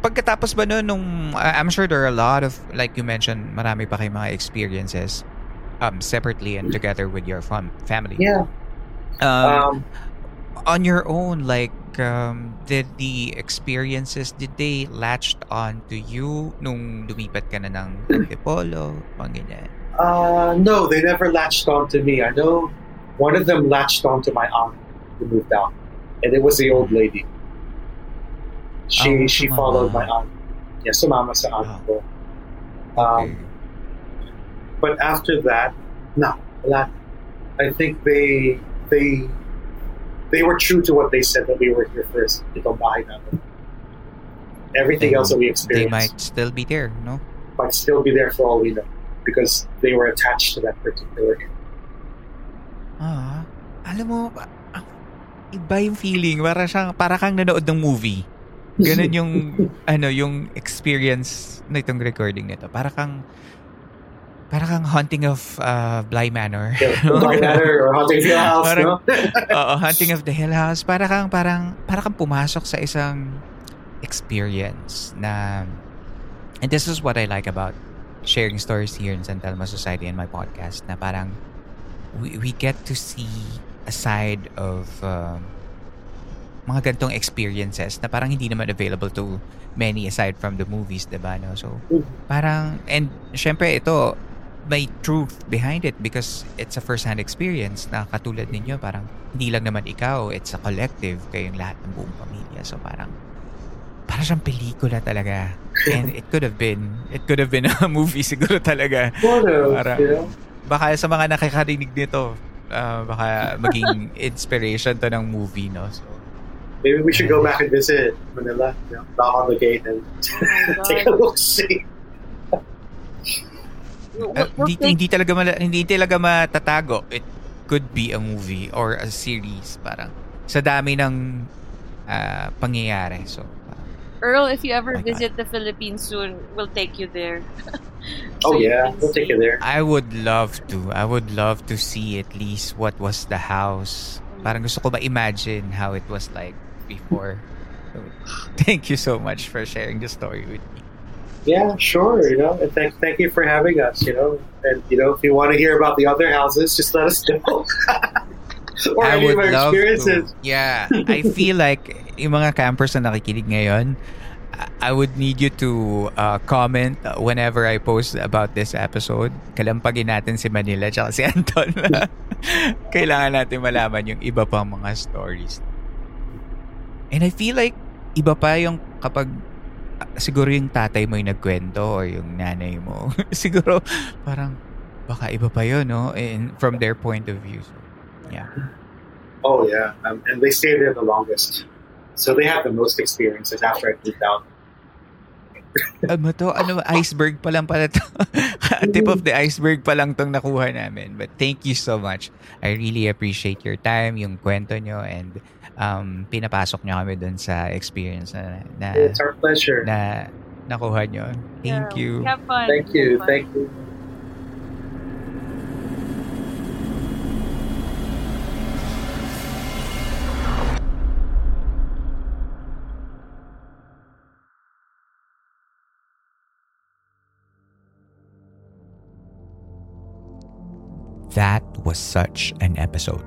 Pagkatapos ba nun, nung, I'm sure there are a lot of, like you mentioned, marami pa kayong mga experiences um, separately and together with your fam- family. Yeah. Um, Um, on your own, like, um, did the experiences, did they latched on to you nung lumipat ka na ng Antipolo? Ganyan. uh, no, they never latched on to me. I know one of them latched on to my aunt who moved out, and it was the old lady. She Oh, she followed my aunt. Yeah, sumama sa aunt Oh. ko. Okay. Um, but after that, no, wala. I think they they they were true to what they said that we were here for first. Itong bahay namin. Everything else that we experienced. They might still be there, no? might still be there for all we know because they were attached to that particular. Ah, alam mo, ah, iba yung feeling. Para siyang, para kang nanood ng movie. Ganun yung, ano, yung experience na itong recording nito. Para kang, para kang haunting of uh, Bly Manor. Yeah, Black Matter or Haunting Hill House, Parang- no? Oo, Haunting of the Hill House. Para kang, parang, para kang pumasok sa isang experience na, and this is what I like about sharing stories here in San Telmo Society and my podcast, na parang, we, we get to see a side of um, mga gantong experiences na parang hindi naman available to many aside from the movies, diba? No? So, parang, and syempre ito, may truth behind it because it's a first-hand experience na katulad ninyo, parang hindi lang naman ikaw, it's a collective, kayong lahat ng buong pamilya. So parang, parang siyang pelikula talaga. And it could have been, it could have been a movie siguro talaga. Know? Baka sa mga nakakarinig nito, ah, baka maging inspiration to ng movie, no? So, Maybe we should go back and visit Manila, you know, knock on the gate and Oh take a look see. We'll- Uh, hindi, hindi talaga mala- hindi talaga matatago. It could be a movie or a series parang sa dami ng ah, pangyayari. So, Earl, if you ever Oh my God. visit the Philippines soon, we'll take you there. Oh So you yeah, we'll take you there. I would love to. I would love to see at least what was the house. Parang gusto ko ma-imagine how it was like before. So, thank you so much for sharing the story with me. Yeah, sure. You know, and thank thank you for having us. You know, and you know, if you want to hear about the other houses, just let us know. or I any of would our love experiences. to. Yeah, I feel like yung mga campers na nakikinig ngayon, I- would need you to uh, comment whenever I post about this episode. Kalampagin natin si Manila tsaka si Anton. Kailangan natin malaman yung iba pang mga stories. And I feel like iba pa yung kapag siguro yung tatay mo yung nagkwento or yung nanay mo. siguro parang baka iba pa yun, no? And from their point of view. So, yeah. Oh yeah, um, and they stay there the longest, so they have the most experiences after I moved out. ano to? Ano, iceberg pa lang pala to. Tip of the iceberg pa lang tong nakuha namin. But thank you so much. I really appreciate your time, yung kwento nyo, and um, pinapasok nyo kami dun sa experience na, na It's our pleasure. na nakuha nyo. Thank Yeah, you. Have fun. Thank you. Have fun. Thank you. That was such an episode.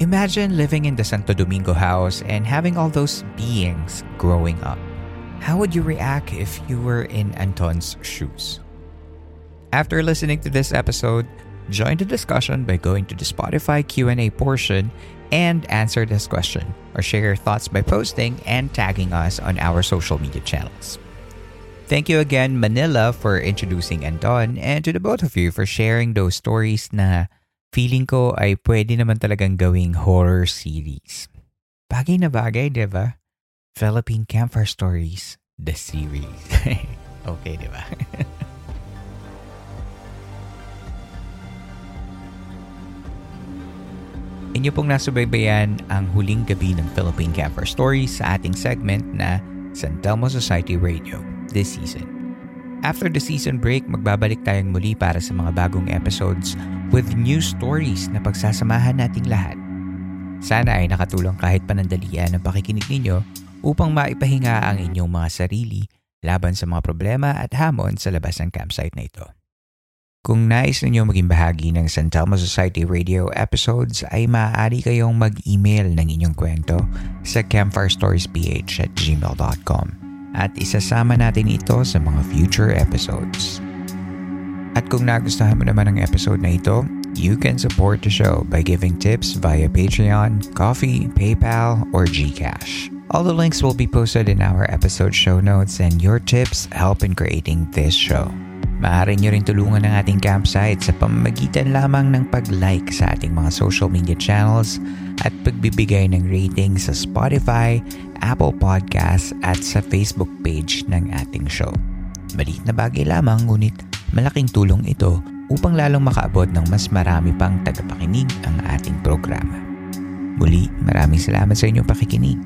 Imagine living in the Santo Domingo house and having all those beings growing up. How would you react if you were in Anton's shoes? After listening to this episode, join the discussion by going to the Spotify Q&A portion and answer this question or share your thoughts by posting and tagging us on our social media channels. Thank you again, Manila, for introducing Anton and to the both of you for sharing those stories na feeling ko ay pwede naman talagang gawing horror series. Bagay na bagay, di ba? Philippine Campfire Stories, the series. okay, di ba? Inyo pong nasubaybayan ang huling gabi ng Philippine Campfire Stories sa ating segment na San Telmo Society Radio this season. After the season break, magbabalik tayong muli para sa mga bagong episodes with new stories na pagsasamahan nating lahat. Sana ay nakatulong kahit panandalian ang pakikinig ninyo upang maipahinga ang inyong mga sarili laban sa mga problema at hamon sa labas ng campsite na ito. Kung nais ninyo maging bahagi ng San Telmo Society Radio episodes ay maaari kayong mag-email ng inyong kwento sa campfirestoriesph at gmail.com at isasama natin ito sa mga future episodes. At kung nagustuhan mo naman ang episode na ito, you can support the show by giving tips via Patreon, Coffee, PayPal, or GCash. All the links will be posted in our episode show notes and your tips help in creating this show. Maaari nyo rin tulungan ang ating campsite sa pamamagitan lamang ng pag-like sa ating mga social media channels at pagbibigay ng rating sa Spotify, Apple Podcasts at sa Facebook page ng ating show. Maliit na bagay lamang ngunit malaking tulong ito upang lalong makaabot ng mas marami pang tagapakinig ang ating programa. Muli, maraming salamat sa inyong pakikinig.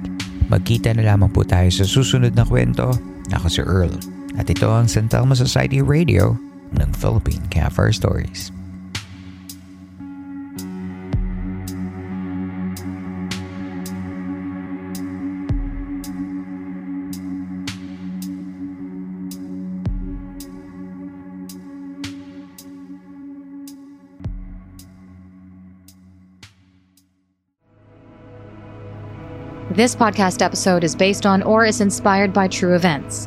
Magkita na lamang po tayo sa susunod na kwento. Ako si Earl. At ito ang San Telmo Society Radio ng Philippine Campfire Stories. This podcast episode is based on or is inspired by true events.